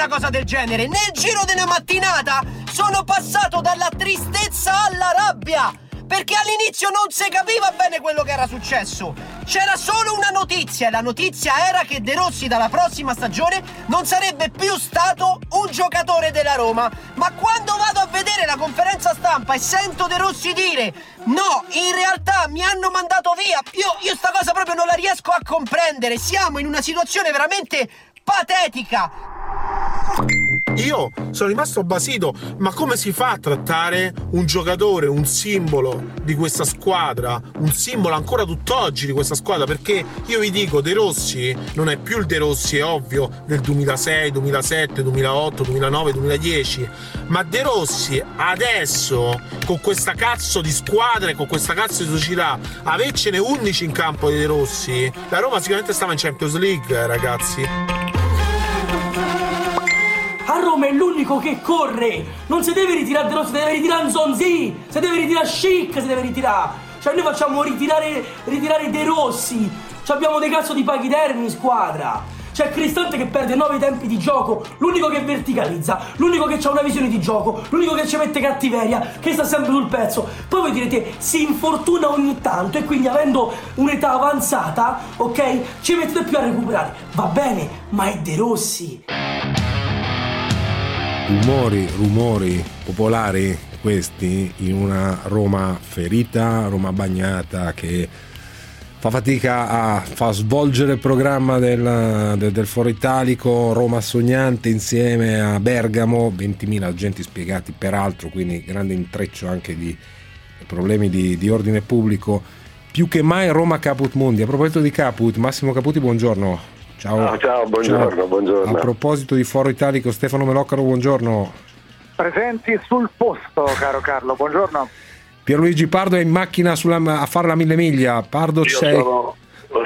Una cosa del genere! Nel giro di una mattinata sono passato dalla tristezza alla rabbia! Perché all'inizio non si capiva bene quello che era successo. C'era solo una notizia e la notizia era che De Rossi dalla prossima stagione non sarebbe più stato un giocatore della Roma. Ma quando vado a vedere la conferenza stampa e sento De Rossi dire no, in realtà mi hanno mandato via, io, io sta cosa proprio non la riesco a comprendere. Siamo in una situazione veramente patetica. Io sono rimasto basito, ma come si fa a trattare un giocatore, un simbolo di questa squadra, un simbolo ancora tutt'oggi di questa squadra? Perché io vi dico, De Rossi non è più il De Rossi, è ovvio, del 2006, 2007, 2008, 2009, 2010, ma De Rossi adesso, con questa cazzo di squadra e con questa cazzo di società, avercene 11 in campo di De Rossi, la Roma sicuramente stava in Champions League, ragazzi. A Roma è l'unico che corre! Non si deve ritirare De Rossi, si deve ritirare Nzonzi! Si deve ritirare Chic, si deve ritirare! Cioè noi facciamo ritirare, ritirare De Rossi! Cioè abbiamo dei cazzo di paghidermi in squadra! C'è Cristante che perde 9 tempi di gioco, l'unico che verticalizza, l'unico che ha una visione di gioco, l'unico che ci mette cattiveria, che sta sempre sul pezzo. Poi voi direte, si infortuna ogni tanto e quindi avendo un'età avanzata, ok, ci mettete più a recuperare. Va bene, ma è De Rossi. Rumori, rumori popolari questi in una Roma ferita, Roma bagnata che fa fatica a fa svolgere il programma del, del, del Foro Italico, Roma sognante insieme a Bergamo, 20.000 agenti spiegati peraltro, quindi grande intreccio anche di problemi di, di ordine pubblico. Più che mai Roma Caput Mundi. A proposito di Caput, Massimo Caputi, buongiorno. Ciao. Ah, ciao, buongiorno, Ciao. buongiorno. A proposito di Foro Italico, Stefano Meloccaro, buongiorno. Presenti sul posto, caro Carlo, buongiorno. Pierluigi Pardo è in macchina sulla- a fare la mille miglia. Pardo Io sei. sono,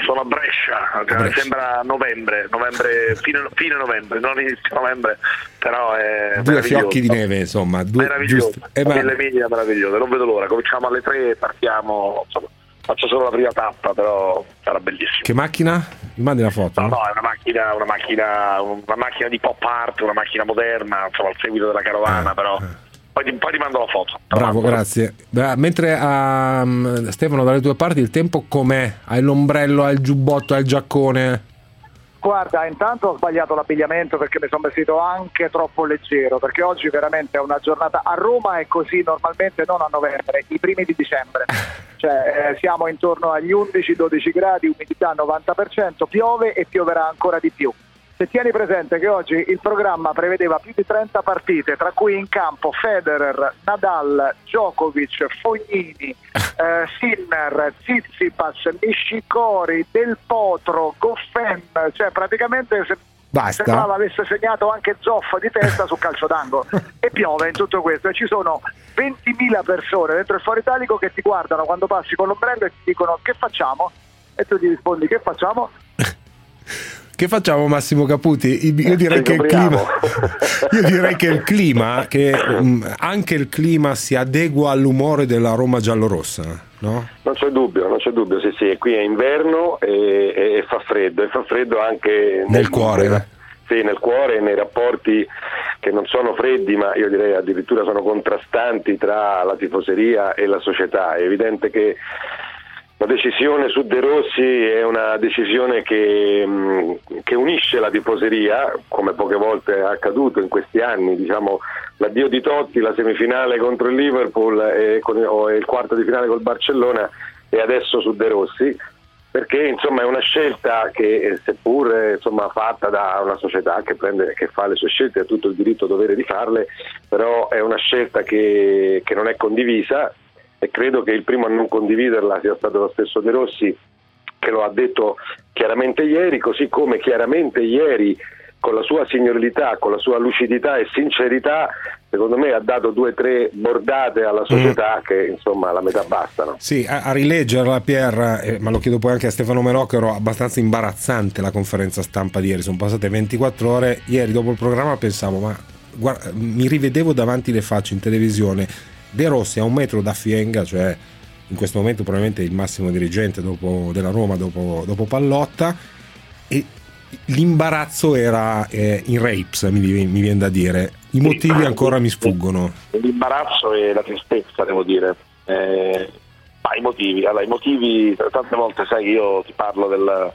sono a Brescia, A Brescia. sembra novembre, novembre fine, fine novembre, non inizio novembre, però è Due fiocchi di neve, insomma. Due, Meraviglioso, giusto. Eh, ma- mille miglia meraviglioso, non vedo l'ora, cominciamo alle tre, partiamo, insomma, faccio solo la prima tappa, però sarà bellissimo. che macchina? Mi mandi la foto? No, no? no, è una macchina, una macchina, una macchina di pop art, una macchina moderna, insomma, al seguito della carovana, Eh, però poi, ti- poi ti mando la foto. Bravo, grazie. Beh, mentre a Stefano dalle tue parti il tempo com'è? Hai l'ombrello, hai il giubbotto, hai il giaccone? Guarda, intanto ho sbagliato l'abbigliamento perché mi sono vestito anche troppo leggero, perché oggi veramente è una giornata a Roma è così normalmente non a novembre, i primi di dicembre. Cioè eh, siamo intorno agli 11-12 gradi, umidità 90%, piove e pioverà ancora di più. Se tieni presente che oggi il programma prevedeva più di 30 partite, tra cui in campo Federer, Nadal, Djokovic, Fognini, eh, Sinner, Tsitsipas, Nishikori, Del Potro, Goffin, cioè praticamente se- Basta. sembrava avesse segnato anche Zoff di testa su calcio d'angolo e piove in tutto questo e ci sono 20.000 persone dentro il Foro Italico che ti guardano quando passi con l'ombrello e ti dicono che facciamo? E tu gli rispondi che facciamo? Che facciamo Massimo Caputi? Io direi che il clima Io direi che il clima che mm, anche il clima si adegua all'umore della Roma giallorossa, no? Non c'è dubbio, non c'è dubbio, sì sì, qui è inverno e, e- e fa freddo, e fa freddo anche Nel cuore, eh? Sì, nel cuore e nei rapporti che non sono freddi, ma io direi addirittura sono contrastanti tra la tifoseria e la società. È evidente che la decisione su De Rossi è una decisione che, mh, che unisce la tifoseria, come poche volte è accaduto in questi anni, diciamo l'addio di Totti, la semifinale contro il Liverpool e, con- o il quarto di finale col Barcellona e adesso su De Rossi, perché insomma è una scelta che eh, seppur insomma, fatta da una società che, prende, che fa le sue scelte, ha tutto il diritto e dovere di farle, però è una scelta che, che non è condivisa e credo che il primo a non condividerla sia stato lo stesso De Rossi che lo ha detto chiaramente ieri, così come chiaramente ieri con la sua signorilità, con la sua lucidità e sincerità, secondo me ha dato due o tre bordate alla società mm. che insomma la metà bastano. Sì, a, a rileggerla Pier, eh, ma lo chiedo poi anche a Stefano Melocchero, abbastanza imbarazzante la conferenza stampa di ieri, sono passate 24 ore, ieri dopo il programma pensavo ma guarda, mi rivedevo davanti le facce in televisione, De Rossi a un metro da Fienga, cioè in questo momento probabilmente il massimo dirigente dopo, della Roma dopo, dopo Pallotta e l'imbarazzo era eh, in rapes, mi, mi, viene da dire. I motivi ancora mi sfuggono. L'imbarazzo e la tristezza, devo dire. Eh, ma i motivi, allora, i motivi, tante volte sai che io ti parlo del,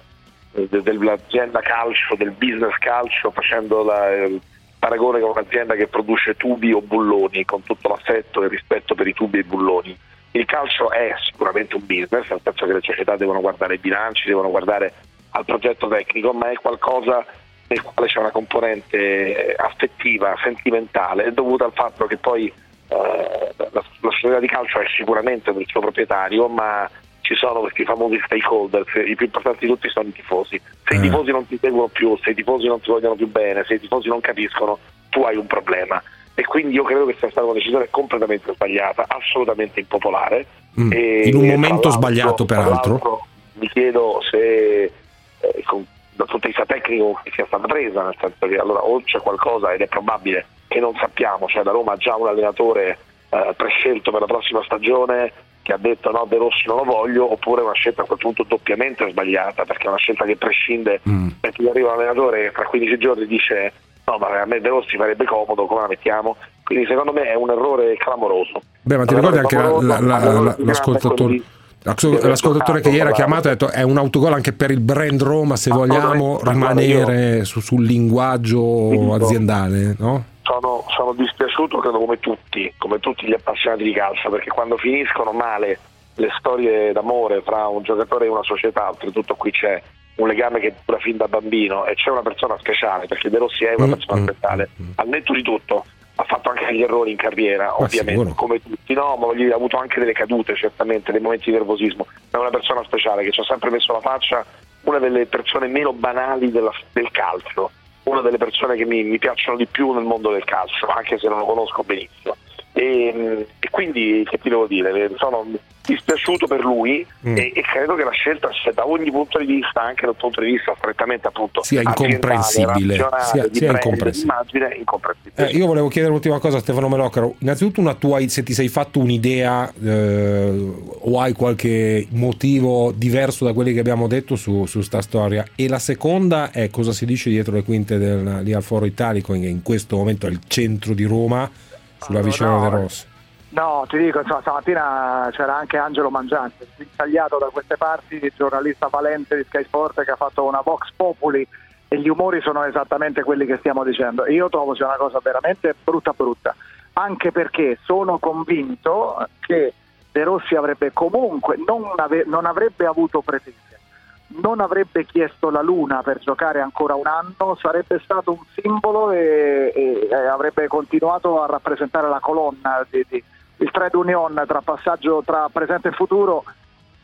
del, dell'azienda calcio, del business calcio, facendo la, il paragone con un'azienda che produce tubi o bulloni, con tutto l'affetto e il rispetto per i tubi e i bulloni. Il calcio è sicuramente un business, nel senso che le società devono guardare i bilanci, devono guardare al progetto tecnico, ma è qualcosa nel quale c'è una componente affettiva, sentimentale, dovuta al fatto che poi eh, la, la società di calcio è sicuramente del suo proprietario, ma ci sono questi famosi stakeholders, i più importanti di tutti sono i tifosi. Se eh. i tifosi non ti seguono più, se i tifosi non ti vogliono più bene, se i tifosi non capiscono, tu hai un problema. E quindi io credo che sia stata una decisione completamente sbagliata, assolutamente impopolare. Mm. In un momento sbagliato, peraltro. Mi chiedo se eh, con, dal punto di vista tecnico sia stata presa, nel senso che allora o c'è qualcosa ed è probabile che non sappiamo, cioè la Roma ha già un allenatore eh, prescelto per la prossima stagione che ha detto no De Rossi non lo voglio, oppure è una scelta a quel punto doppiamente sbagliata, perché è una scelta che prescinde mm. perché arriva un allenatore che tra 15 giorni dice no ma a me De Rossi farebbe comodo, come la mettiamo? Quindi secondo me è un errore clamoroso. Beh ma ti ricordi anche la, la, la, l'ascoltatore? L'ascoltatore che ieri ha chiamato ha detto è un autogol anche per il brand Roma se vogliamo rimanere su, sul linguaggio aziendale. No? Sono, sono, dispiaciuto, credo come tutti, come tutti gli appassionati di calcio, perché quando finiscono male le storie d'amore tra un giocatore e una società, oltretutto qui c'è un legame che dura fin da bambino e c'è una persona speciale, perché De Rossi è una mm, persona mm, speciale, mm, al netto di tutto ha fatto anche degli errori in carriera, ma ovviamente, sicuro. come tutti, no, ma ha avuto anche delle cadute, certamente, dei momenti di nervosismo. È una persona speciale che ci ha sempre messo la faccia, una delle persone meno banali della, del calcio, una delle persone che mi, mi, piacciono di più nel mondo del calcio, anche se non lo conosco benissimo. E, e quindi, che ti devo dire, sono dispiaciuto per lui mm. e, e, credo che la scelta sia da ogni punto di vista, anche dal punto di vista strettamente appunto sia incomprensibile, sia, sia incomprensibile. Immagine, incomprensibile. Eh, io volevo chiedere un'ultima cosa a Stefano Meloccaro, innanzitutto una tua, se ti sei fatto un'idea eh, o hai qualche motivo diverso da quelli che abbiamo detto su, su sta storia e la seconda è cosa si dice dietro le quinte del, lì al Foro Italico che in questo momento è il centro di Roma sulla vicenda no, del Rosso No, ti dico, insomma, stamattina c'era anche Angelo Mangiante, intagliato da queste parti, giornalista valente di Sky Sport che ha fatto una Vox Populi e gli umori sono esattamente quelli che stiamo dicendo. Io trovo sia una cosa veramente brutta brutta, anche perché sono convinto che De Rossi avrebbe comunque, non, ave- non avrebbe avuto pretese, non avrebbe chiesto la Luna per giocare ancora un anno, sarebbe stato un simbolo e, e avrebbe continuato a rappresentare la colonna di, di il trade union tra passaggio tra presente e futuro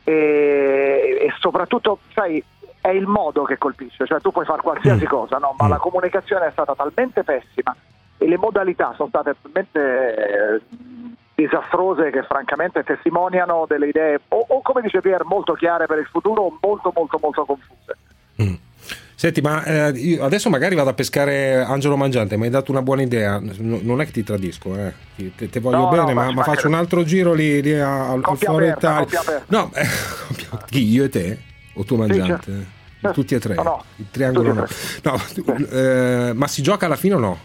e, e soprattutto, sai, è il modo che colpisce, cioè tu puoi fare qualsiasi mm. cosa, no? ma mm. la comunicazione è stata talmente pessima e le modalità sono state talmente eh, disastrose che francamente testimoniano delle idee o, o, come dice Pier molto chiare per il futuro o molto molto molto confuse. Mm. Senti, ma eh, adesso magari vado a pescare Angelo Mangiante, mi hai dato una buona idea. Non è che ti tradisco, eh. te, te, voglio no, bene, no, ma, ma faccio un altro giro lì, lì al, al Foro Italia. No, eh, io e te? O tu Mangiante? Sì, certo. Tutti e tre? No, no. Il triangolo no. no. Eh, ma si gioca alla fine o no?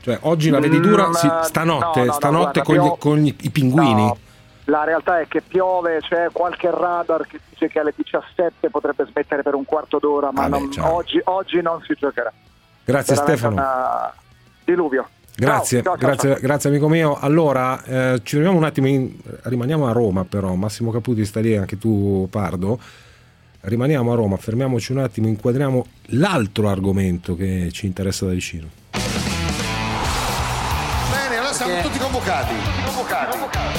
Cioè, oggi la vedi dura? Mm, si, stanotte, stanotte guarda, con, gli, con, i pinguini? La realtà è che piove, c'è qualche radar che dice che alle 17 potrebbe smettere per un quarto d'ora, ma Vabbè, non, oggi, oggi, non si giocherà. Grazie Veramente Stefano. Diluvio. Grazie, ciao, ciao, grazie, ciao. grazie, amico mio. Allora, eh, ci fermiamo un attimo, in, rimaniamo a Roma però, Massimo Caputi sta lì, anche tu Pardo. Rimaniamo a Roma, fermiamoci un attimo, inquadriamo l'altro argomento che ci interessa da vicino. Siamo tutti convocati. Tutti convocati. convocati.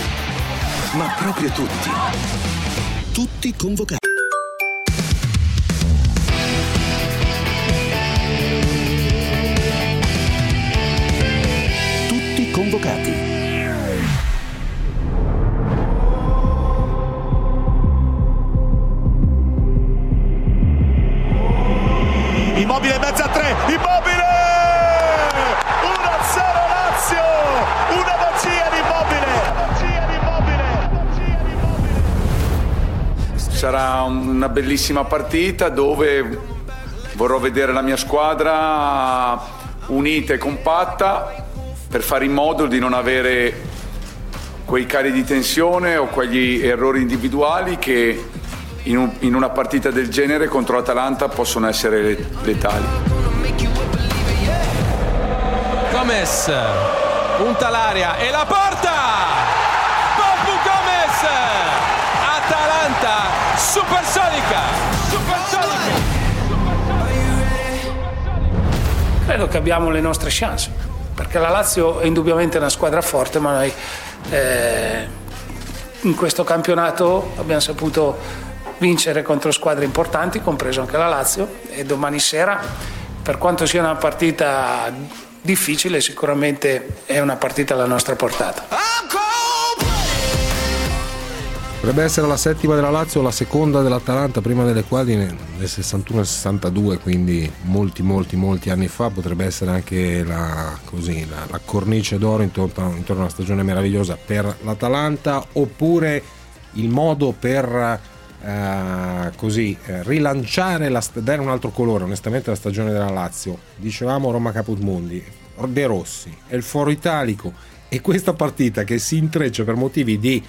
ma proprio tutti. Tutti convocati. Tutti convocati. Immobile in mezzo a tre, Immobile! Sarà una bellissima partita dove vorrò vedere la mia squadra unita e compatta per fare in modo di non avere quei cari di tensione o quegli errori individuali che in, un- in una partita del genere contro l'Atalanta possono essere letali. Gomez punta l'aria e la porta! Supersonica! Supersonica! Credo che abbiamo le nostre chance, perché la Lazio è indubbiamente una squadra forte, ma noi eh, in questo campionato abbiamo saputo vincere contro squadre importanti, compreso anche la Lazio, e domani sera, per quanto sia una partita difficile, sicuramente è una partita alla nostra portata. Dovrebbe essere la settima della Lazio, la seconda dell'Atalanta, prima delle quali nel 61-62, quindi molti, molti, molti anni fa, potrebbe essere anche la, così, la, la cornice d'oro intorno, intorno a una stagione meravigliosa per l'Atalanta, oppure il modo per eh, così eh, rilanciare, la, dare un altro colore, onestamente, la stagione della Lazio. Dicevamo Roma Caputmundi, De Rossi, il foro italico e questa partita che si intreccia per motivi di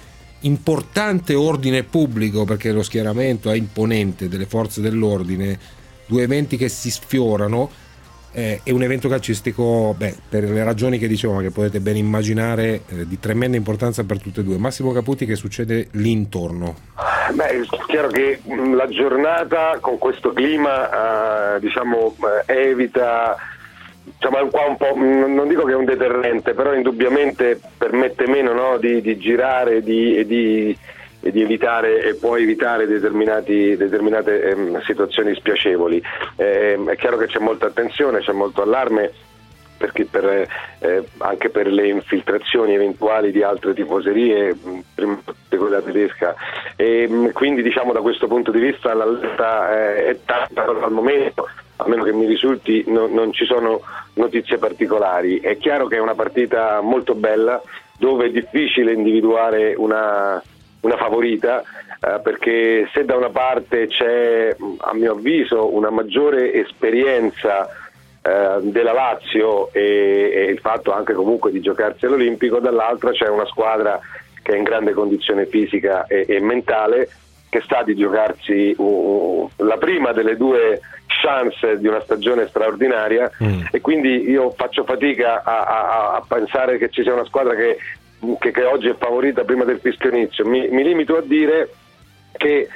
importante ordine pubblico perché lo schieramento è imponente delle forze dell'ordine, due eventi che si sfiorano eh, e un evento calcistico, beh, per le ragioni che dicevo, ma che potete ben immaginare, eh, di tremenda importanza per tutte e due. Massimo Caputi, che succede lì intorno? Beh, è chiaro che mh, la giornata con questo clima eh, diciamo, eh, evita, è un, qua un po', mh, non dico che è un deterrente, però indubbiamente permette meno no, di, di girare di, e di, e di evitare e può evitare determinate ehm, situazioni spiacevoli. Ehm, è chiaro che c'è molta attenzione, c'è molto allarme per, eh, anche per le infiltrazioni eventuali di altre tifoserie, mh, prima di quella tedesca. E, mh, quindi diciamo da questo punto di vista l'allerta eh, è tanta al momento, a meno che mi risulti no- non ci sono notizie particolari. È chiaro che è una partita molto bella dove è difficile individuare una, una favorita eh, perché se da una parte c'è a mio avviso una maggiore esperienza eh, della Lazio e, e il fatto anche comunque di giocarsi all'Olimpico, dall'altra c'è una squadra che è in grande condizione fisica e, e mentale che sta di giocarsi uh, la prima delle due chance di una stagione straordinaria e quindi io faccio fatica a, a- a pensare che ci sia una squadra che, che- che oggi è favorita prima del fischio inizio. Mi, mi limito a dire che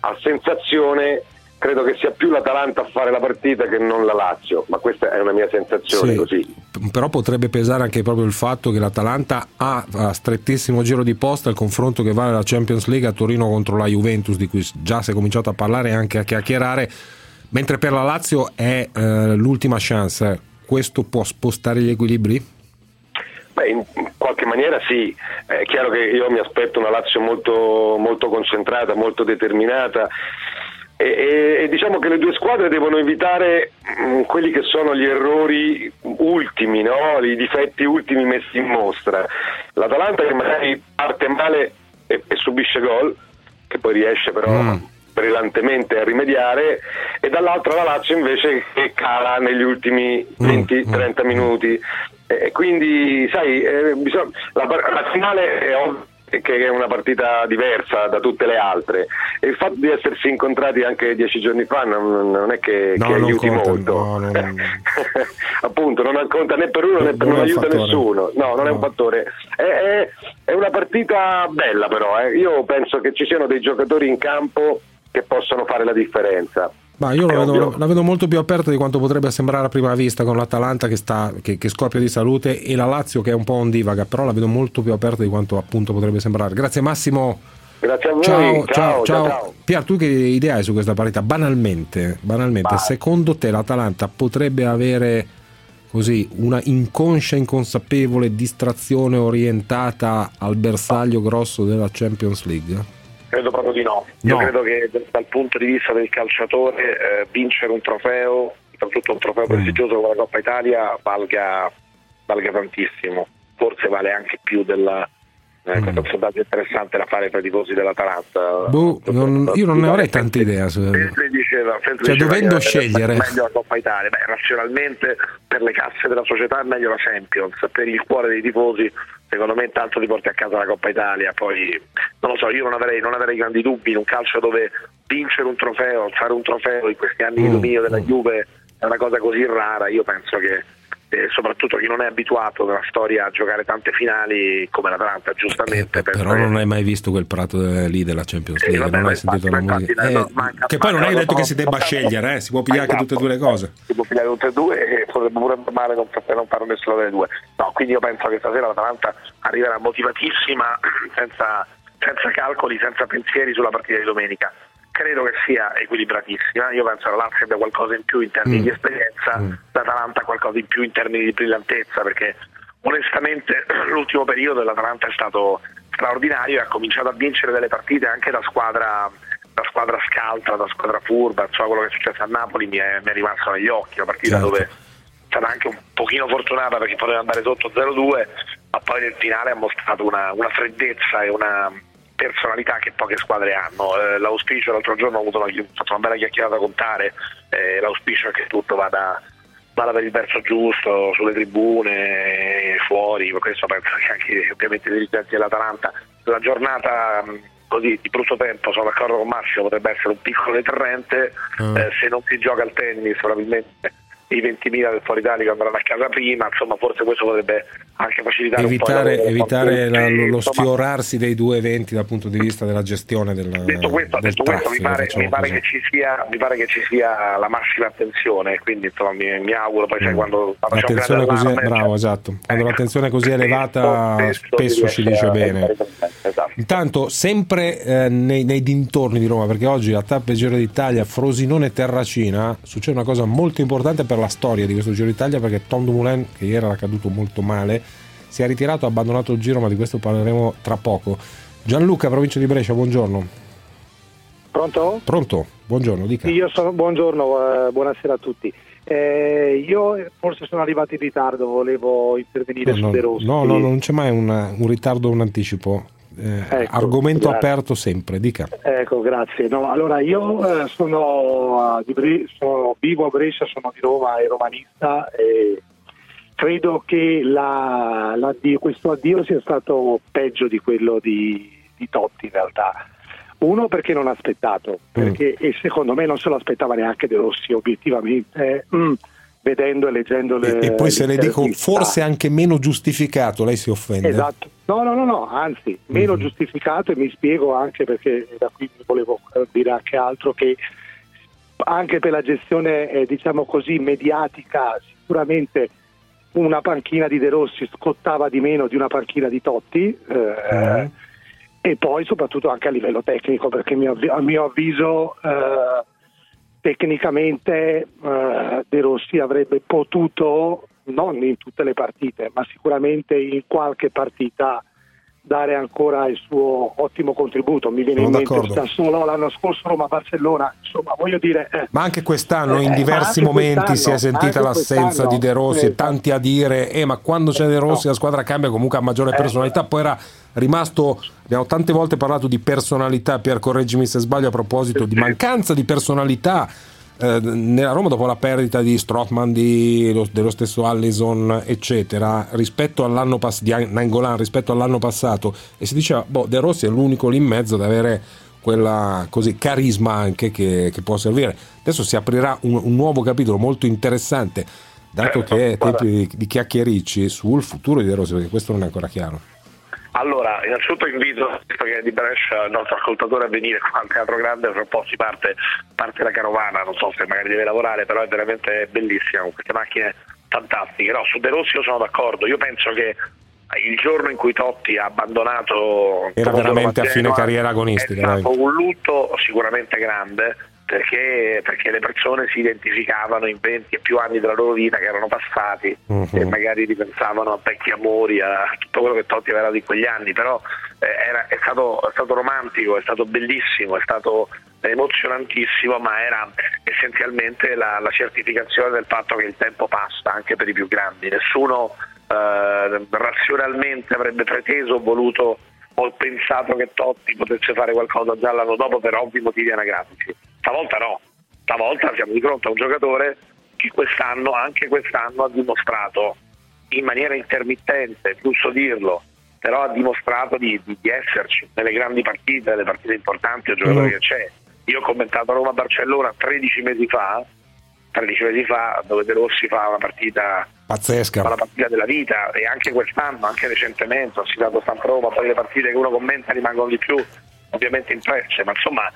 a sensazione credo che sia più l'Atalanta a fare la partita che non la Lazio, ma questa è una mia sensazione Sì, così. Però potrebbe pesare anche proprio il fatto che l'Atalanta ha a strettissimo giro di posta il confronto che vale la Champions League a Torino contro la Juventus, di cui già si è cominciato a parlare e anche a chiacchierare, mentre per la Lazio è eh, l'ultima chance. Questo può spostare gli equilibri? Beh, in qualche maniera sì, è chiaro che io mi aspetto una Lazio molto, molto concentrata, molto determinata e, e- e diciamo che le due squadre devono evitare mh, quelli che sono gli errori ultimi, no? i difetti ultimi messi in mostra. L'Atalanta che magari parte male e, e subisce gol, che poi riesce però brillantemente a rimediare e dall'altra la Lazio invece che cala negli ultimi 20-30 minuti. E quindi sai eh, la, la finale è ovvio che è una partita diversa da tutte le altre. E il fatto di essersi incontrati anche dieci giorni fa non, non è che, No, che non aiuti conta, molto. no, non- appunto non conta né per uno né per Non aiuta fattore. nessuno. No non è un fattore. È, è- è una partita bella però eh. io penso che ci siano dei giocatori in campo che possono fare la differenza Ma io la vedo, la vedo molto più aperta di quanto potrebbe sembrare a prima vista con l'Atalanta che, sta, che, che scoppia di salute e la Lazio che è un po' ondivaga, però la vedo molto più aperta di quanto appunto potrebbe sembrare. Grazie Massimo. Grazie a voi. Ciao, ciao, ciao, ciao. ciao. Pier, tu che idea hai su questa partita? Banalmente, banalmente secondo te l'Atalanta potrebbe avere così una inconscia, inconsapevole distrazione orientata al bersaglio grosso della Champions League? Credo proprio di no. No. Io credo che dal punto di vista del calciatore eh, vincere un trofeo, soprattutto un trofeo prestigioso come la Coppa Italia, valga, valga tantissimo. Forse vale anche più della. Eh, Questo è un sondaggio interessante da fare per i tifosi dell'Atalanta. Boh, non- io non ne avrei tante idee. su- Sempre diceva, sempre Cioè, diceva dovendo scegliere. meglio la Coppa Italia. Beh, razionalmente per le casse della società è meglio la Champions, per il cuore dei tifosi secondo me intanto ti porti a casa la Coppa Italia, poi non lo so, io non avrei, non avrei grandi dubbi in un calcio dove vincere un trofeo, fare un trofeo in questi anni di Mm, dominio della Juve è una cosa così rara, io penso che eh, soprattutto chi non è abituato nella storia a giocare tante finali come l'Atalanta giustamente Eh, Però non hai mai visto quel prato de- lì della Champions Sì, League, vabbè, non hai sentito la musica. Eh, no, manca- che poi non hai detto che si debba scegliere, eh, si può pigliare anche tutte e due le cose. si può pigliare tutte e due e potrebbe pure andare male non, non fare nessuna delle due. No, quindi io penso che stasera l'Atalanta arriverà motivatissima, senza, senza calcoli, senza pensieri sulla partita di domenica. Credo che sia equilibratissima, io penso che la Lazio abbia qualcosa in più in termini Mm. di esperienza, l'Atalanta qualcosa in più in termini di brillantezza, perché onestamente l'ultimo periodo dell'Atalanta è stato straordinario e ha cominciato a vincere delle partite anche da squadra da squadra scaltra, da squadra furba, insomma quello che è successo a Napoli mi è, mi è rimasto negli occhi, una partita Certo. dove è stata anche un pochino fortunata perché poteva andare sotto 0-2, ma poi nel finale ha mostrato una, una freddezza e una personalità che poche squadre hanno. Eh, l'auspicio l'altro giorno ho avuto una, ho fatto una bella chiacchierata con Tare, eh, l'auspicio è che tutto vada, vada per il verso giusto, sulle tribune, fuori, questo penso che anche ovviamente i dirigenti dell'Atalanta. La giornata mh, così di brutto tempo, sono d'accordo con Massimo, potrebbe essere un piccolo deterrente, Ah. eh, se non si gioca al tennis probabilmente i 20.000 del fuori Italia andranno a casa prima, insomma forse questo potrebbe anche facilitare Evitare, un po' evitare la- lo, lo insomma, sfiorarsi dei due eventi dal punto di vista della gestione del, Detto questo, del detto questo mi, traffico. pare, mi pare che sia, mi pare che ci sia la massima attenzione, quindi insomma, mi, mi auguro poi sai, quando, quando grande così, allarme, bravo, esatto. Quando l'attenzione è così elevata spesso spesso ci dice bene. Intanto, sempre eh, nei, nei dintorni di Roma, perché oggi la tappa del Giro d'Italia, Frosinone Terracina, succede una cosa molto importante per la storia di questo Giro d'Italia, perché Tom Dumoulin, che ieri era caduto molto male, si è ritirato, ha abbandonato il giro, ma di questo parleremo tra poco. Gianluca, provincia di Brescia, buongiorno. Pronto? Pronto? Buongiorno, dica. Io sono, buongiorno, eh, buonasera a tutti. Eh, io forse sono arrivato in ritardo, volevo intervenire No, su no, De Rossi. no, no, non c'è mai una- un ritardo o un anticipo. Eh, Ecco, argomento grazie. aperto sempre, dica. Ecco, grazie. No, allora io eh, sono, di Bre- sono vivo a Brescia, sono di Roma e romanista e credo che la- l'addio- questo addio sia stato peggio di quello di, di Totti in realtà. Uno perché non ha aspettato, perché, e secondo me non se lo aspettava neanche De Rossi obiettivamente, mm, vedendo e leggendo le... E poi se le dico forse anche meno giustificato, lei si offende. Esatto, no, no, no, no, anzi, meno giustificato e mi spiego anche perché da qui volevo eh, dire anche altro che anche per la gestione, eh, diciamo così, mediatica, sicuramente una panchina di De Rossi scottava di meno di una panchina di Totti. eh, E poi soprattutto anche a livello tecnico, perché a mio avviso eh, tecnicamente eh, De Rossi avrebbe potuto, non in tutte le partite, ma sicuramente in qualche partita dare ancora il suo ottimo contributo. Mi viene Sono in mente. Sassuolo l'anno scorso Roma-Barcellona, insomma voglio dire... eh, Ma anche quest'anno Eh, in ma diversi momenti si è sentita l'assenza di De Rossi eh, e tanti a dire eh, ma quando c'è De Rossi la squadra cambia comunque ha maggiore Eh. personalità poi era rimasto abbiamo tante volte parlato di personalità Pier correggimi se sbaglio a proposito di mancanza di personalità eh, nella Roma dopo la perdita di Strottman di, lo- dello stesso Allison eccetera rispetto all'anno passato di Nangolan rispetto all'anno passato e si diceva boh De Rossi è l'unico lì in mezzo ad avere quella così carisma anche che, che può servire. Adesso si aprirà un, un nuovo capitolo molto interessante, dato che è tempi di, di chiacchiericci sul futuro di De Rossi, perché questo non è ancora chiaro. Allora, innanzitutto invito, visto che è di Brescia, il nostro ascoltatore a venire qua al Teatro Grande, fra un po' si parte, parte la carovana, non so se magari deve lavorare, però è veramente bellissima, con queste macchine fantastiche. No, su De Rossi io sono d'accordo, io penso che il giorno in cui Totti ha abbandonato Era veramente a fine carriera agonistica, è stato dai. un lutto sicuramente grande perché, perché le persone si identificavano in 20 e più anni della loro vita che erano passati Mhm. e magari ripensavano a vecchi amori, a tutto quello che Totti aveva in quegli anni, però eh, era- è, stato, è stato romantico, è stato bellissimo, è stato emozionantissimo, ma era essenzialmente la, la certificazione del fatto che il tempo passa anche per i più grandi. Nessuno eh, razionalmente avrebbe preteso o voluto o pensato che Totti potesse fare qualcosa già l'anno dopo per ovvi motivi anagrafici. Stavolta no, stavolta siamo di fronte a un giocatore che quest'anno, anche quest'anno, ha dimostrato in maniera intermittente, è giusto dirlo, però ha dimostrato di, di- di esserci nelle grandi partite, nelle partite importanti, è un giocatore Mm. che c'è. Io ho commentato Roma-Barcellona 13 mesi fa, 13 mesi fa, dove De Rossi fa una partita Pazzesca. fa la partita della vita e anche quest'anno, anche recentemente, ho citato Stampa Roma, poi le partite che uno commenta rimangono di più ovviamente impresse, ma insomma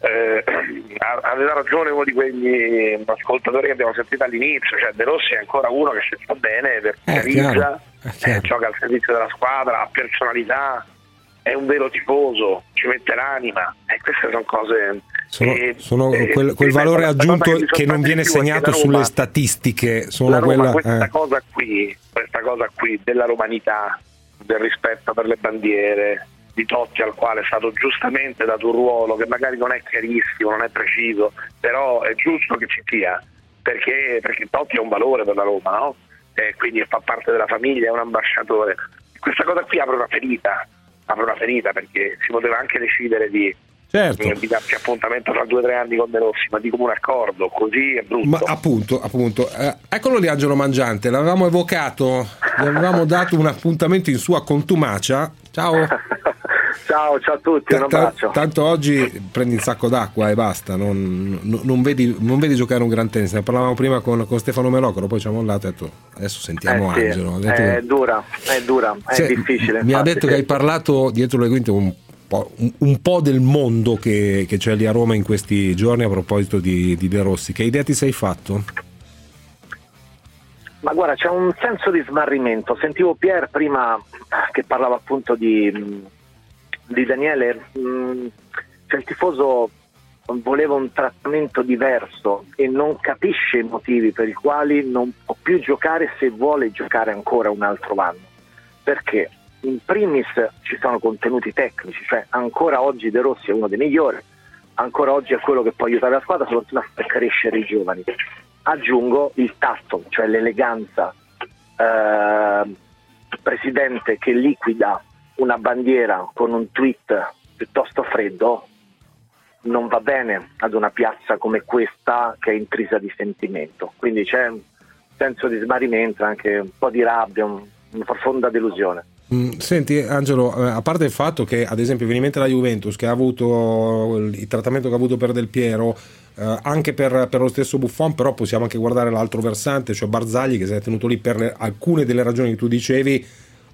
eh, aveva ragione uno di quegli ascoltatori che abbiamo sentito all'inizio, cioè De Rossi è ancora uno che se sta bene, chiaro, è chiaro. eh, gioca al servizio della squadra, ha personalità, è un vero tifoso, ci mette l'anima e queste sono cose... Sono, eh, sono eh, quel, quel valore aggiunto mi che non viene che segnato la sulle Roma- statistiche. Sono la Roma, quella, questa eh. cosa qui, questa cosa qui della romanità, del rispetto per le bandiere, di Totti al quale è stato giustamente dato un ruolo che magari non è chiarissimo, non è preciso, però è giusto che ci sia, perché, perché Totti è un valore per la Roma, no? E quindi fa parte della famiglia, è un ambasciatore. Questa cosa qui apre una ferita, apre una ferita perché si poteva anche decidere di, Certo. di darci appuntamento fra due o tre anni con De Rossi, ma di comune accordo, così è brutto. Ma appunto, appunto. Eh, eccolo lì Angelo Mangiante, l'avevamo evocato, gli avevamo dato un appuntamento in sua contumacia. Ciao. Ciao, ciao a tutti, un abbraccio. tanto oggi prendi un sacco d'acqua e basta, non, non- vedi, non vedi giocare un gran tennis. Ne parlavamo prima con, con Stefano Melocaro, poi ci ha mollato e ha detto adesso sentiamo Eh sì, Angelo. Detto- è dura, è dura, è Cioè, difficile. Mi ha detto sì. che hai parlato dietro le quinte un po', un- un po' del mondo che, che c'è lì a Roma in questi giorni a proposito di, di De Rossi. Che idea ti sei fatto? Ma guarda, c'è un senso di smarrimento. Sentivo Pier prima che parlava appunto di, di Daniele. mm, Cioè il tifoso voleva un trattamento diverso e non capisce i motivi per i quali non può più giocare se vuole giocare ancora un altro anno. Perché in primis ci sono contenuti tecnici, cioè ancora oggi De Rossi è uno dei migliori, ancora oggi è quello che può aiutare la squadra, soprattutto far crescere i giovani. Aggiungo il tatto, cioè l'eleganza, eh, presidente che liquida una bandiera con un tweet piuttosto freddo non va bene ad una piazza come questa che è intrisa di sentimento. Quindi c'è un senso di smarrimento, anche un po' di rabbia, un- una profonda delusione. Mm, Senti Angelo, eh, a parte il fatto che ad esempio viene in mente la Juventus che ha avuto il trattamento che ha avuto per Del Piero, eh, anche per, per lo stesso Buffon, però possiamo anche guardare l'altro versante, cioè Barzagli che si è tenuto lì per le- alcune delle ragioni che tu dicevi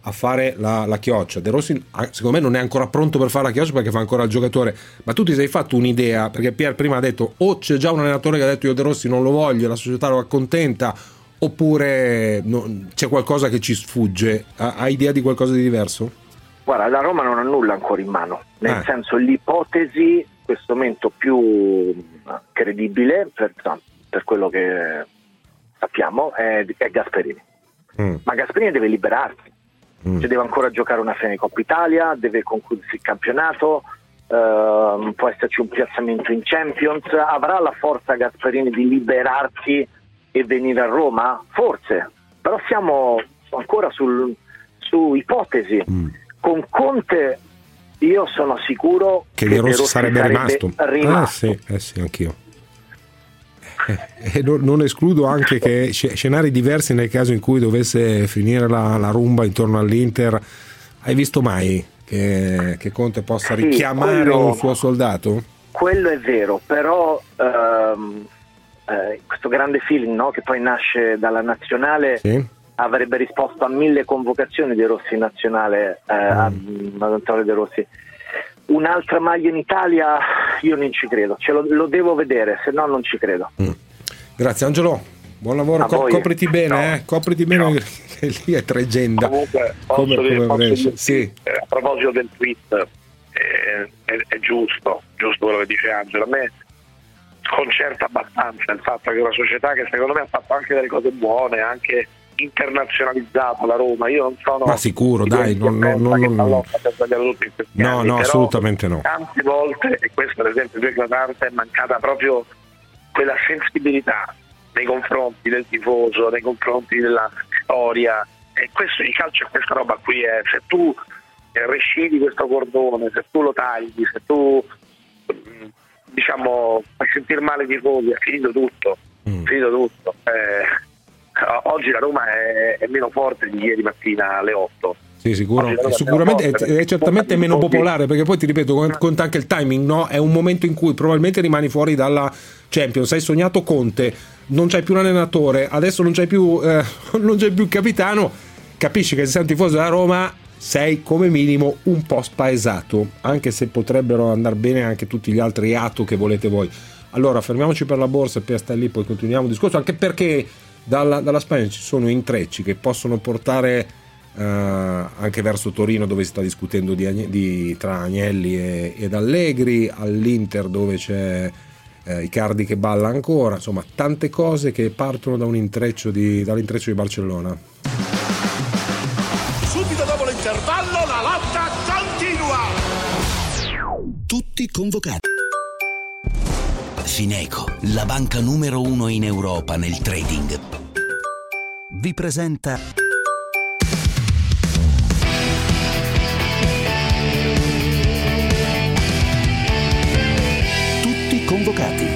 a fare la, la chioccia. De Rossi ah, secondo me non è ancora pronto per fare la chioccia perché fa ancora il giocatore, ma tu ti sei fatto un'idea, perché Pier prima ha detto o c'è già un allenatore che ha detto io De Rossi non lo voglio, la società lo accontenta, oppure no- c'è qualcosa che ci sfugge? Ha- Hai idea di qualcosa di diverso? Guarda, la Roma non ha nulla ancora in mano, nel Eh. senso l'ipotesi, in questo momento più credibile, per, per quello che sappiamo, è, è Gasperini. Mm. Ma Gasperini deve liberarsi, Cioè, deve ancora giocare una finale di Coppa Italia, deve concludersi il campionato, ehm, può esserci un piazzamento in Champions, avrà la forza Gasperini di liberarsi e venire a Roma? Forse, però siamo ancora sul- su ipotesi. Con Conte io sono sicuro Che De Rossi Rossi sarebbe, rimasto. rimasto. Ah, sì, eh sì, anch'io. E non, escludo anche che sc- scenari diversi nel caso in cui dovesse finire la, la rumba intorno all'Inter. Hai visto mai che, che Conte possa Sì, richiamare quello- un suo soldato? Quello è vero, però ehm, eh, questo grande feeling no, che poi nasce dalla nazionale Sì. avrebbe risposto a mille convocazioni di Rossi in nazionale, eh, a Mm. ad Antonio De Rossi. Un'altra maglia in Italia, io non ci credo, Ce lo, lo devo vedere, se no non ci credo. Grazie Angelo, buon lavoro, Co- copriti bene, eh, copriti bene che lì è tregenda. Comunque, Come, dire- come dire- Sì, eh, a proposito del tweet, eh, è, è giusto, giusto quello che dice Angelo. A me sconcerta abbastanza il fatto che una società che secondo me ha fatto anche delle cose buone, anche internazionalizzato la Roma. Io non sono ma sicuro, dai, non, non- che non- Pallotta no, anni, no, assolutamente no. Tante volte, e questo ad esempio più eclatante, è mancata proprio quella sensibilità nei confronti del tifoso, nei confronti della storia. E questo il calcio è questa roba qui, è, se tu eh, rescindi questo cordone, se tu lo tagli, se tu mm, diciamo fai sentire male i tifosi, è finito tutto, Mm. finito tutto. Eh, oggi la Roma è, è meno forte di ieri mattina alle 8. Sì, sicuro. E sicuramente è è, è certamente meno popolare perché poi ti ripeto, con- conta anche il timing, no? È un momento in cui probabilmente rimani fuori dalla Champions. Hai sognato Conte, non c'hai più un allenatore, adesso non c'hai più, eh, non c'hai più il capitano. Capisci che se sei un tifoso della Roma sei come minimo un po' spaesato, anche se potrebbero andare bene anche tutti gli altri atto che volete voi. Allora, fermiamoci per la borsa e per stare lì, poi continuiamo il discorso, anche perché dalla, dalla Spagna ci sono intrecci che possono portare eh, anche verso Torino dove si sta discutendo di di- tra Agnelli e- ed Allegri, all'Inter dove c'è eh, Icardi che balla ancora, insomma tante cose che partono da un intreccio di, dall'intreccio di Barcellona. Subito dopo l'intervallo la lotta continua. Tutti convocati. Fineco, la banca numero uno in Europa nel trading. Vi presenta Tutti convocati.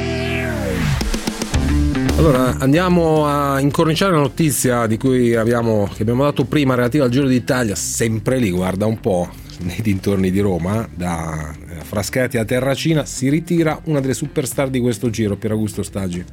Allora andiamo a incorniciare la notizia di cui abbiamo, abbiamo dato prima relativa al Giro d'Italia, sempre lì, guarda un po', nei dintorni di Roma, da Frascati a Terracina, si ritira una delle superstar di questo giro, Pier Augusto Stagi.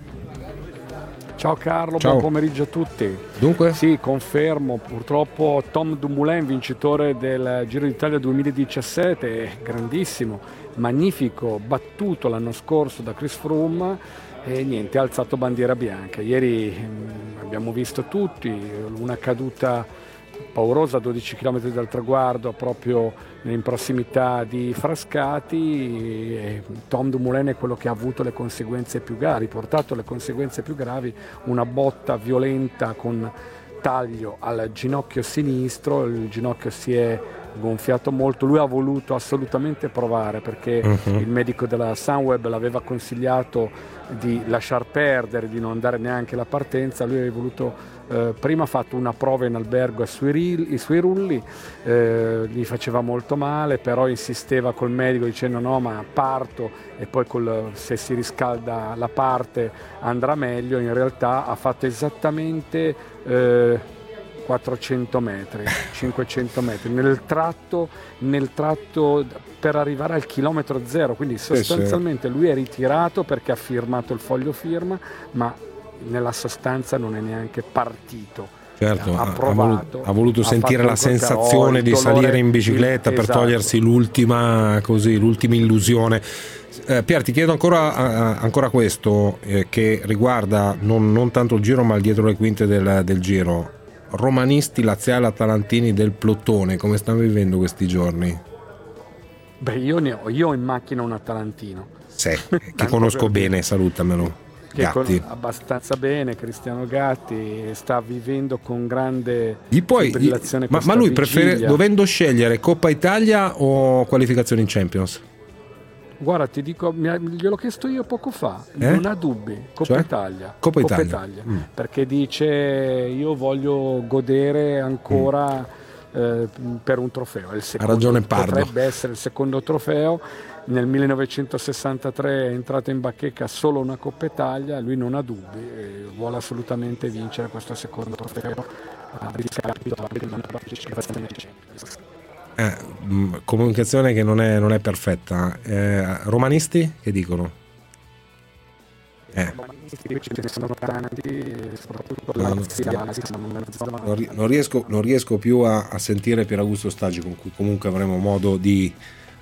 Ciao Carlo, Ciao. buon pomeriggio a tutti. Dunque? Sì, confermo, purtroppo Tom Dumoulin, vincitore del Giro d'Italia 2017, grandissimo, magnifico, battuto l'anno scorso da Chris Froome e niente, ha alzato bandiera bianca. Ieri mm, abbiamo visto tutti una caduta paurosa a 12 km dal traguardo proprio in prossimità di Frascati Tom Dumoulin è quello che ha avuto le conseguenze più gravi, ha riportato le conseguenze più gravi, una botta violenta con taglio al ginocchio sinistro, il ginocchio si è gonfiato molto, lui ha voluto assolutamente provare perché Mhm. il medico della Sunweb l'aveva consigliato di lasciar perdere, di non andare neanche alla partenza, lui aveva voluto eh, prima ha fatto una prova in albergo ai suoi, suoi rulli, eh, gli faceva molto male, però insisteva col medico dicendo no ma parto e poi col- se si riscalda la parte andrà meglio, in realtà ha fatto esattamente eh, 400 metri, 500 metri. Nel tratto, nel tratto per arrivare al chilometro zero, quindi sostanzialmente lui è ritirato perché ha firmato il foglio firma, ma nella sostanza non è neanche partito. Certo, ha, provato, voluto, ha voluto ha sentire la sensazione di dolore- salire in bicicletta il- per esatto. togliersi l'ultima, così, l'ultima illusione. Eh, Pier, ti chiedo ancora, ancora questo eh, che riguarda non, non tanto il giro ma il dietro le quinte del, del giro. Romanisti, laziali, atalantini del plotone, come stanno vivendo questi giorni? Beh, io, ne ho, io ho in macchina un Atalantino. Sì, che conosco per- bene, salutamelo. Gatti. abbastanza bene, Cristiano Gatti sta vivendo con grande Gli puoi- fibrillazione ma, ma lui prefere, dovendo scegliere Coppa Italia o qualificazione in Champions? Guarda, ti dico, ha- gliel'ho chiesto io poco fa, Eh? non ha dubbi, Coppa Cioè? Italia. Coppa Italia. Mm. Perché dice io voglio godere ancora eh, per un trofeo. Secondo, ragione Pardo. Potrebbe essere il secondo trofeo. Nel 1963 è entrata in bacheca solo una Coppa Italia, lui non ha dubbi, vuole assolutamente vincere questo secondo trofeo a discapito della partecipazione ai Champions. Eh, mh, comunicazione che non è, non è perfetta. Eh, romanisti che dicono? Eh. Non, ri- non riesco, non riesco più a, a sentire Pier Augusto Stagi, con cui comunque avremo modo di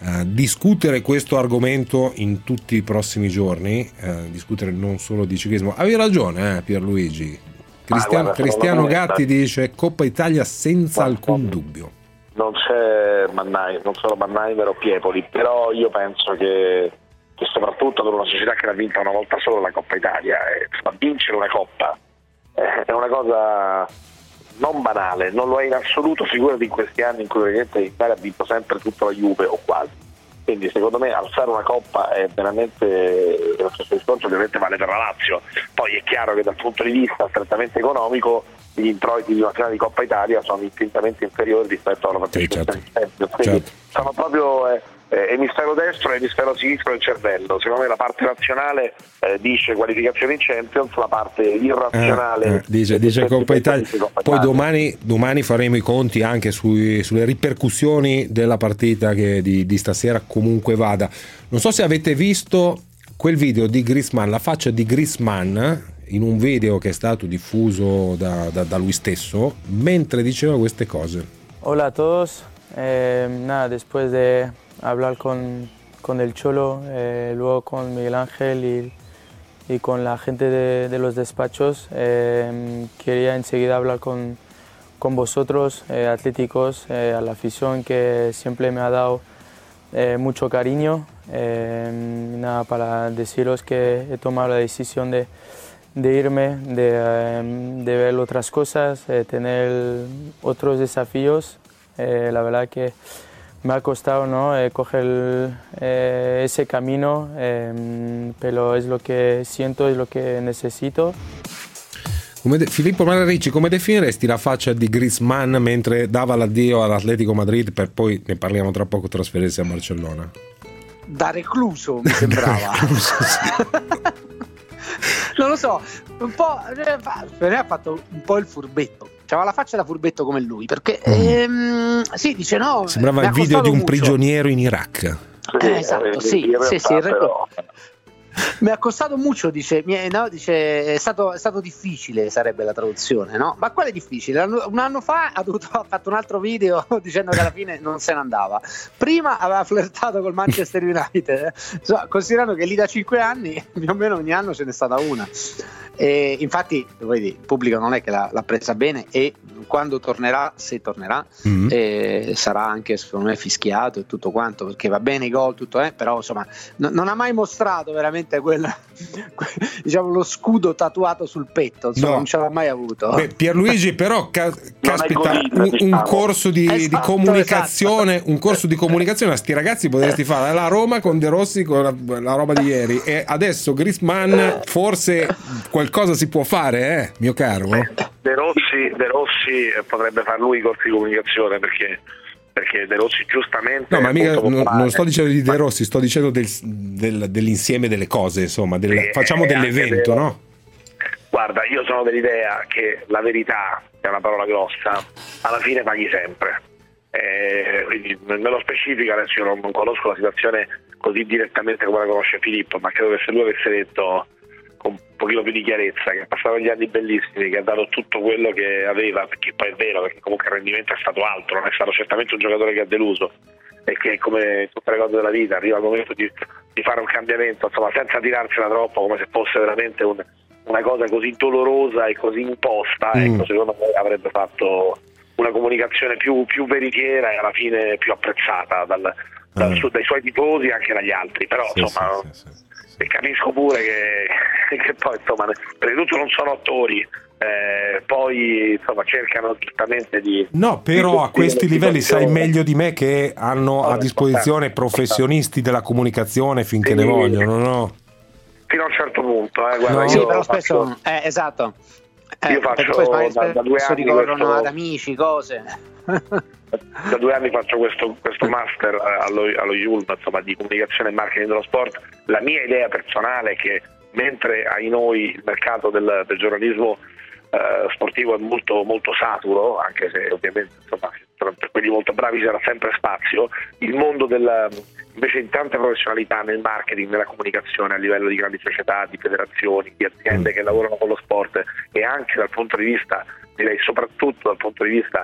eh, discutere questo argomento in tutti i prossimi giorni, eh, discutere non solo di ciclismo. Avevi ragione, eh, Pierluigi. Cristiano, guarda, Cristiano Gatti dice Coppa Italia senza alcun dubbio. non c'è Mannheim, non solo Mannheimer o Piepoli, però io penso che, che soprattutto per una società che l'ha vinta una volta solo la Coppa Italia, eh, vincere una Coppa eh, è una cosa non banale, non lo è in assoluto, figurati in questi anni in cui praticamente l'Italia ha vinto sempre tutta la Juve o quasi. Quindi secondo me alzare una coppa è veramente lo stesso discorso ovviamente vale per la Lazio. Poi è chiaro che dal punto di vista strettamente economico gli introiti di una finale di Coppa Italia sono infinitamente inferiori rispetto alla partecipazione in Champions. Quindi sono proprio eh, eh, emisfero destro e emisfero sinistro del cervello. Secondo me la parte razionale eh, dice qualificazione in Champions, la parte irrazionale Eh, eh, dice, dice Coppa Italia. Poi domani, domani faremo i conti anche sui- sulle ripercussioni della partita che di, di stasera comunque vada. Non so se avete visto quel video di Grisman, la faccia di Grisman in un video che è stato diffuso da, da- da lui stesso mentre diceva queste cose. Hola a todos. Eh, nada, después de hablar con, con el Cholo, eh, luego con Miguel Ángel y, y con la gente de, de los despachos, eh, quería enseguida hablar con, con vosotros, eh, atléticos, eh, a la afición que siempre me ha dado eh, mucho cariño. Eh, nada, para deciros que he tomado la decisión de, de irme, de, de ver otras cosas, tener otros desafíos. La verdad que me ha costado ¿no? Eh, coger el- eh, ese camino, eh, pero es lo que siento, es lo que necesito. Come de- Filippo Marricci, come definiresti la faccia di Grisman mentre dava l'addio all'Atletico Madrid per poi, ne parliamo tra poco, trasferirsi a Barcellona? Da recluso mi sembrava. non lo so, un po'. eh, me ha fatto un po' il furbetto. C'aveva la faccia da furbetto come lui. Perché ehm, sì, dice no. Sembrava il video di un molto. prigioniero in Iraq. Eh, esatto, sì, in sì, sì, il però, Mi ha costato molto, dice, mi è, no, dice è, stato, è stato difficile, sarebbe la traduzione, no? Ma quale difficile? Un anno fa ha, dovuto, ha fatto un altro video dicendo che alla fine non se ne andava. Prima aveva flirtato col Manchester United, eh. Insomma, considerando che lì da 5 anni più o meno ogni anno ce n'è stata una. E infatti, vedi, il pubblico non è che l'ha, l'ha presa bene e quando tornerà, se tornerà, Mm. eh, sarà anche secondo me fischiato e tutto quanto perché va bene i gol, tutto, eh, però insomma no- non ha mai mostrato veramente quel, que- diciamo, lo scudo tatuato sul petto, insomma, No. non ce l'ha mai avuto. Beh, Pierluigi, però, ca- caspita, un, un diciamo. corso di, di Esatto, comunicazione, un corso di comunicazione a sti ragazzi potresti fare la Roma con De Rossi con la, la roba di ieri e adesso Grisman forse qualcosa si può fare, eh, mio caro. De Rossi, De Rossi eh, potrebbe far lui i corsi di comunicazione perché, perché De Rossi giustamente No, ma mica non, non sto dicendo di De Rossi, sto dicendo del- del- dell'insieme delle cose, insomma, del- facciamo è dell'evento, no? Guarda, io sono dell'idea che la verità, che è una parola grossa, alla fine paghi sempre. Eh, quindi nello specifico adesso io non, non conosco la situazione così direttamente come la conosce Filippo, ma credo che se lui avesse detto pochino più di chiarezza che ha passato gli anni bellissimi, che ha dato tutto quello che aveva, perché poi è vero, perché comunque il rendimento è stato alto, non è stato certamente un giocatore che ha deluso e che come tutte le cose della vita arriva il momento di, di fare un cambiamento, insomma senza tirarsela troppo come se fosse veramente un- una cosa così dolorosa e così imposta, Mm. ecco, secondo me avrebbe fatto una comunicazione più, più veritiera e alla fine più apprezzata dal- dal su- dai suoi tifosi e anche dagli altri, però Sì, insomma e capisco pure che, che poi insomma prima di tutto non sono attori eh, poi insomma cercano giustamente di No, però di a questi livelli sai meglio di me che hanno a disposizione professionisti della comunicazione finché ne Sì. vogliono, no? fino a un certo punto eh, guarda, No. sì, io però faccio- spesso, eh, esatto. Eh, Io faccio poi da- da due anni ricorrono questo- ad amici, cose. da due anni faccio questo, questo master eh, allo, allo IULM insomma, di comunicazione e marketing dello sport. La mia idea personale è che mentre ai noi il mercato del, del giornalismo eh, sportivo è molto, molto saturo, anche se ovviamente insomma, per quelli molto bravi c'era sempre spazio, il mondo del, invece in tante professionalità nel marketing, nella comunicazione a livello di grandi società, di federazioni, di aziende che lavorano con lo sport e anche dal punto di vista, direi soprattutto dal punto di vista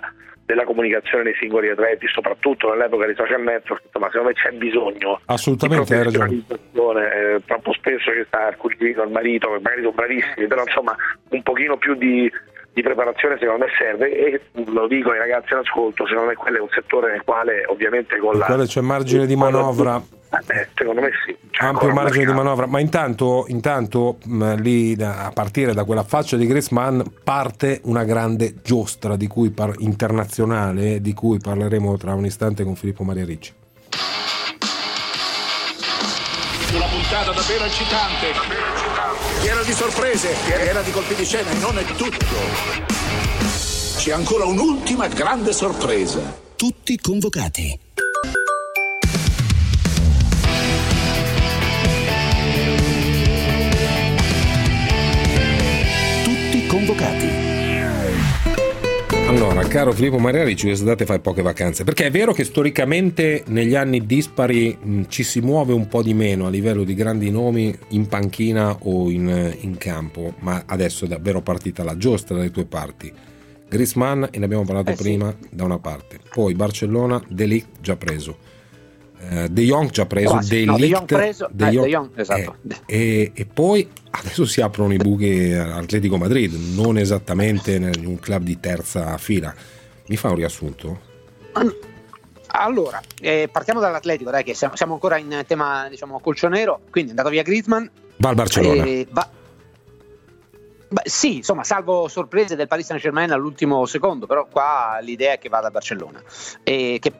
della comunicazione dei singoli atleti, soprattutto nell'epoca dei social network, insomma secondo me c'è bisogno Assolutamente, di professionalizzazione, eh, troppo spesso che sta il cugino, il marito, che magari sono bravissimi, però insomma un pochino più di, di preparazione secondo me serve e lo dico ai ragazzi in ascolto, secondo me quello è un settore nel quale ovviamente con la... Quello c'è margine di manovra. Eh, secondo me sì. C'è ampio ancora un margine di manovra, ma intanto, intanto mh, lì da- a partire da quella faccia di Griezmann parte una grande giostra di cui par- internazionale di cui parleremo tra un istante con Filippo Maria Ricci. Una puntata davvero eccitante, piena di sorprese, piena di colpi di scena e non è tutto. C'è ancora un'ultima grande sorpresa. Tutti convocati. Tutti convocati. Allora, caro Filippo Maria Ricci, quest'estate fai poche vacanze, perché è vero che storicamente negli anni dispari mh, ci si muove un po' di meno a livello di grandi nomi in panchina o in, in campo, ma adesso è davvero partita la giostra dalle tue parti. Griezmann, e ne abbiamo parlato Eh sì. prima, da una parte. Poi Barcellona, De Ligt già preso. Eh, de Jong già preso, Quasi. De No, De Jong preso, eh, De Jong, esatto. eh, e, e poi adesso si aprono i buchi all'Atletico Madrid, non esattamente in un club di terza fila. Mi fa un riassunto? Allora, eh, partiamo dall'Atletico, dai, che siamo, siamo ancora in tema, diciamo, colcionero. Quindi è andato via Griezmann. Va al Barcellona. eh, va- Beh, sì, insomma, salvo sorprese del Paris Saint Germain all'ultimo secondo, però qua l'idea è che vada a Barcellona e che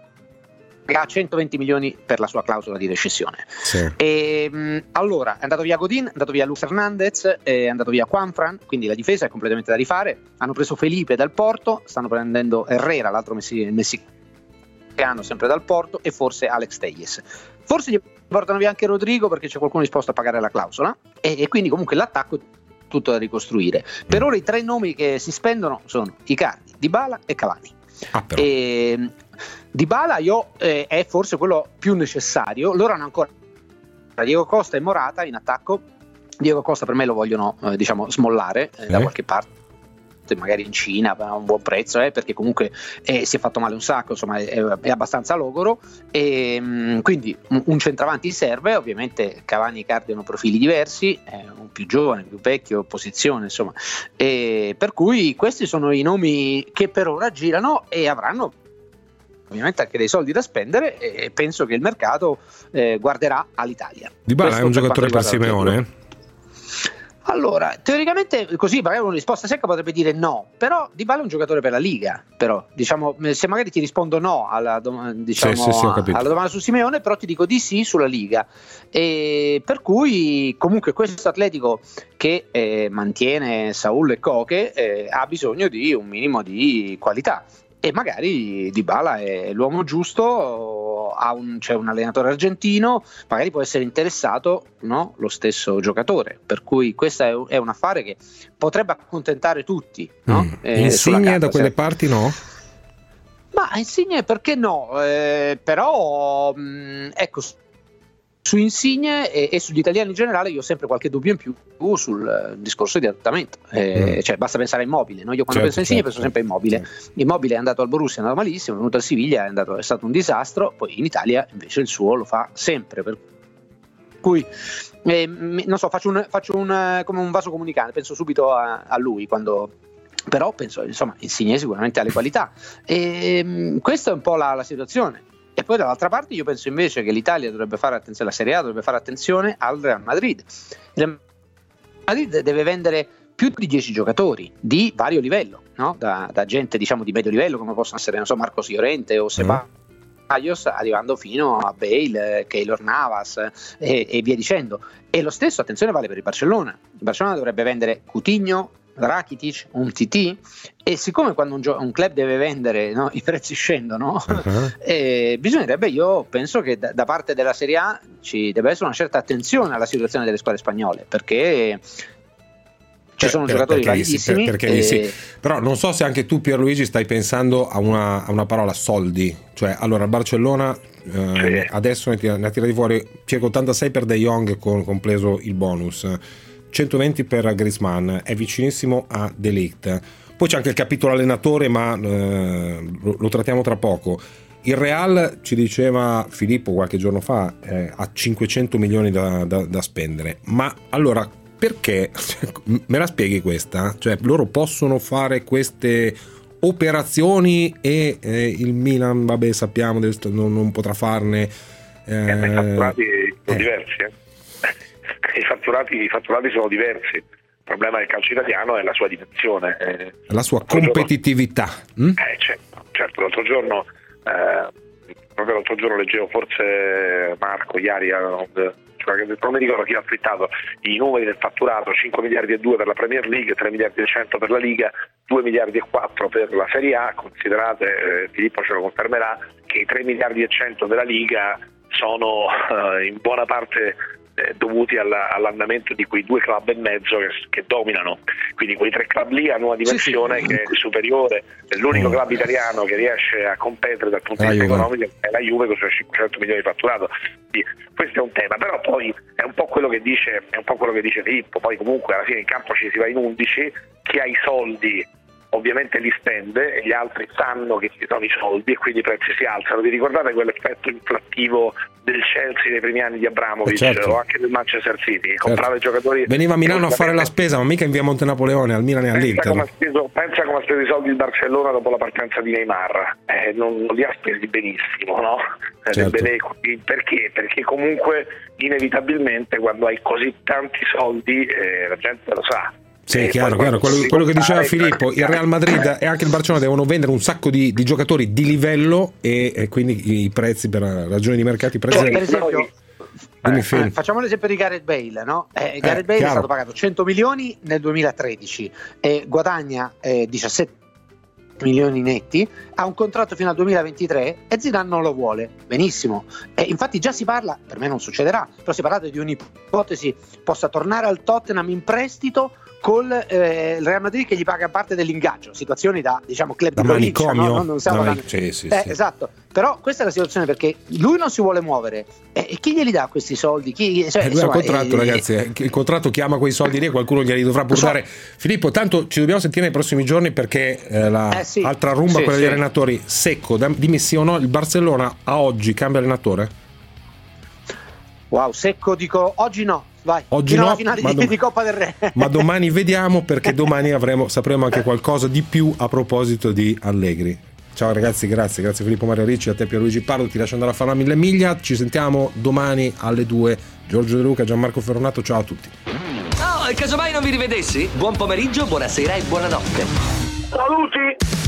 ha 120 milioni per la sua clausola di rescissione. Sì. E, mh, allora, è andato via Godin, è andato via Luis Hernandez, è andato via Juanfran, quindi la difesa è completamente da rifare. Hanno preso Felipe dal Porto, stanno prendendo Herrera, l'altro messi- messicano, sempre dal Porto, e forse Alex Telles. Forse gli portano via anche Rodrigo perché c'è qualcuno disposto a pagare la clausola, e, e quindi comunque l'attacco è tutto da ricostruire. Per ora i tre nomi che si spendono sono Icardi, Dybala e Cavani. Ah, però. E, Dybala io, eh, è forse quello più necessario. Loro hanno ancora Diego Costa e Morata in attacco. Diego Costa per me lo vogliono eh, diciamo smollare eh, da Eh? qualche parte magari in Cina a un buon prezzo eh, perché comunque eh, si è fatto male un sacco insomma è, è abbastanza logoro e mh, quindi un, un centravanti serve ovviamente Cavani e Icardi hanno profili diversi eh, un più giovane, più vecchio, posizione insomma e per cui questi sono i nomi che per ora girano e avranno ovviamente anche dei soldi da spendere e penso che il mercato eh, guarderà all'Italia. Dybala Questo è un per giocatore per Simeone? Allora, teoricamente così magari una risposta secca potrebbe dire no, però Dybala è un giocatore per la Liga, però diciamo se magari ti rispondo no alla, dom- diciamo, Sì, sì, sì, alla domanda su Simeone, però ti dico di sì sulla Liga. E per cui comunque questo Atletico che eh, mantiene Saul e Coche eh, ha bisogno di un minimo di qualità e magari Dybala è l'uomo giusto, ha un- c'è un allenatore argentino, magari può essere interessato no, lo stesso giocatore, per cui questo è, è un affare che potrebbe accontentare tutti. No? Mm. Eh, Insigne carta, da quelle se- parti no? Ma Insigne perché no? Eh, però mh, ecco, su- Insigne e, e sugli italiani in generale io ho sempre qualche dubbio in più sul eh, discorso di adattamento. Eh, Mm. Cioè, basta pensare a Immobile. no? Io quando Certo, penso a Insigne certo, penso sempre a Immobile. Immobile è andato al Borussia, è andato malissimo, è venuto a Siviglia, è, andato- è stato un disastro, poi in Italia invece il suo lo fa sempre. Per cui eh, non so, faccio un, faccio un, eh, come un vaso comunicante, penso subito a, a lui quando. Però penso, insomma, Insigne sicuramente ha le qualità. E, mh, questa è un po' la, la situazione. E poi dall'altra parte io penso invece che l'Italia dovrebbe fare attenzione, la Serie A dovrebbe fare attenzione al Real Madrid. Il Madrid deve vendere più di 10 giocatori di vario livello, no? da, da gente diciamo di medio livello come possono essere non so, Marcos Llorente o Ceballos arrivando fino a Bale, Keylor Navas e, e via dicendo. E lo stesso, attenzione, vale per il Barcellona. Il Barcellona dovrebbe vendere Coutinho, Rakitic, un TT e siccome quando un, gio- un club deve vendere no, i prezzi scendono, eh, bisognerebbe, io penso che da, da parte della Serie A ci deve essere una certa attenzione alla situazione delle squadre spagnole perché Ci sono Per- giocatori perché sì, validissimi. per- perché sì. e- Però non so se anche tu, Pierluigi, stai pensando a una, a una parola soldi. Cioè, allora, Barcellona eh, adesso ne tira, ne tira di fuori circa 86 per De Jong, con- compreso il bonus, 120 per Griezmann, è vicinissimo a De Ligt. Poi c'è anche il capitolo allenatore, ma eh, lo, trattiamo tra poco. Il Real, ci diceva Filippo qualche giorno fa, eh, ha 500 milioni da, da- da spendere. Ma allora, perché? Me la spieghi questa? Cioè, loro possono fare queste operazioni e eh, il Milan, vabbè, sappiamo, non, non potrà farne. eh, fatturati sono eh. diversi, eh. I fatturati, I fatturati sono diversi. Il problema del calcio italiano è la sua dimensione. eh. la sua competitività. mm? Eh, certo, certo, l'altro giorno, eh, proprio l'altro giorno leggevo forse Marco ieri, eh, cioè, non mi ricordo chi ha twittato i numeri del fatturato, 5 miliardi e 2 per la Premier League, 3 miliardi e 100 per la Liga, 2 miliardi e 4 per la Serie A, considerate, eh, Filippo ce lo confermerà, che i 3 miliardi e 100 della Liga sono eh, in buona parte eh, dovuti alla- all'andamento di quei due club e mezzo che, che dominano. Quindi quei tre club lì hanno una dimensione che è superiore. L'unico club italiano che riesce a competere dal punto di vista economico è la Juve con i suoi 500 milioni di fatturato. Quindi questo è un tema, però poi è un po' quello che dice, è un po' quello che dice Filippo, poi comunque alla fine in campo ci si va in 11, chi ha i soldi ovviamente li spende e gli altri sanno che ci sono i soldi e quindi i prezzi si alzano. Vi ricordate quell'effetto inflattivo del Chelsea nei primi anni di Abramovic Eh, certo. o anche del Manchester City che comprava i giocatori Veniva a Milano a fare la spesa, ma mica in via Monte Napoleone, al Milan e Pensa come, all'Inter. speso, pensa come ha speso i soldi il Barcellona dopo la partenza di Neymar, Eh, non, non li ha spesi benissimo, no? Eh, Certo. perché? Perché comunque inevitabilmente quando hai così tanti soldi eh, la gente lo sa. Sì, Eh, chiaro, chiaro. Quello, quello che diceva Filippo, il Real Madrid e anche il Barcellona devono vendere un sacco di, di giocatori di livello e, e quindi i prezzi per ragioni di mercato, i prezzi... per esempio, Dimmi, eh, Phil. facciamo l'esempio di Gareth Bale, no? Eh, Gareth Bale è chiaro. stato pagato 100 milioni nel 2013 e guadagna eh, 17 milioni netti, ha un contratto fino al 2023 e Zidane non lo vuole. Benissimo. E infatti già si parla, per me non succederà, però si è parlato di un'ipotesi possa tornare al Tottenham in prestito col eh, il Real Madrid che gli paga parte dell'ingaggio, situazioni da diciamo club Da di provincia, manicomio? no? Non- non siamo Da mani- sì, sì, eh, sì. Esatto, però questa è la situazione perché lui non si vuole muovere e, e chi glieli dà questi soldi? Chi, cioè, Eh, lui ha il insomma, contratto, eh, ragazzi. eh, Il contratto chiama quei soldi lì e qualcuno glieli dovrà pur Lo so. dare. Filippo, tanto ci dobbiamo sentire nei prossimi giorni perché eh, la Eh, rumba, Sì, quella sì. degli allenatori, secco. Dimmi sì o no, il Barcellona a oggi cambia allenatore? Wow, secco dico oggi no, vai. Oggi fino no, alla finale ma di, dom- di Coppa del Re. Ma domani vediamo perché domani avremo, sapremo anche qualcosa di più a proposito di Allegri. Ciao ragazzi, grazie, grazie Filippo Mario Ricci, a te Pierluigi Pardo, ti lascio andare a fare una mille miglia, ci sentiamo domani alle 2. Giorgio De Luca, Gianmarco Ferronato, ciao a tutti. Oh, e casomai non vi rivedessi? Buon pomeriggio, buonasera e buonanotte. Saluti!